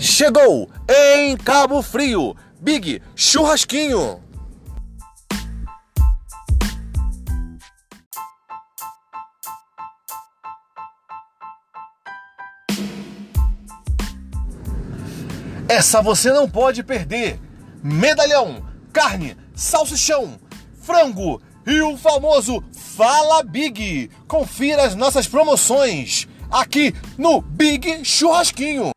Chegou em Cabo Frio, Big Churrasquinho. Essa você não pode perder. Medalhão, carne, salsichão, frango e o famoso Fala Big. Confira as nossas promoções aqui no Big Churrasquinho.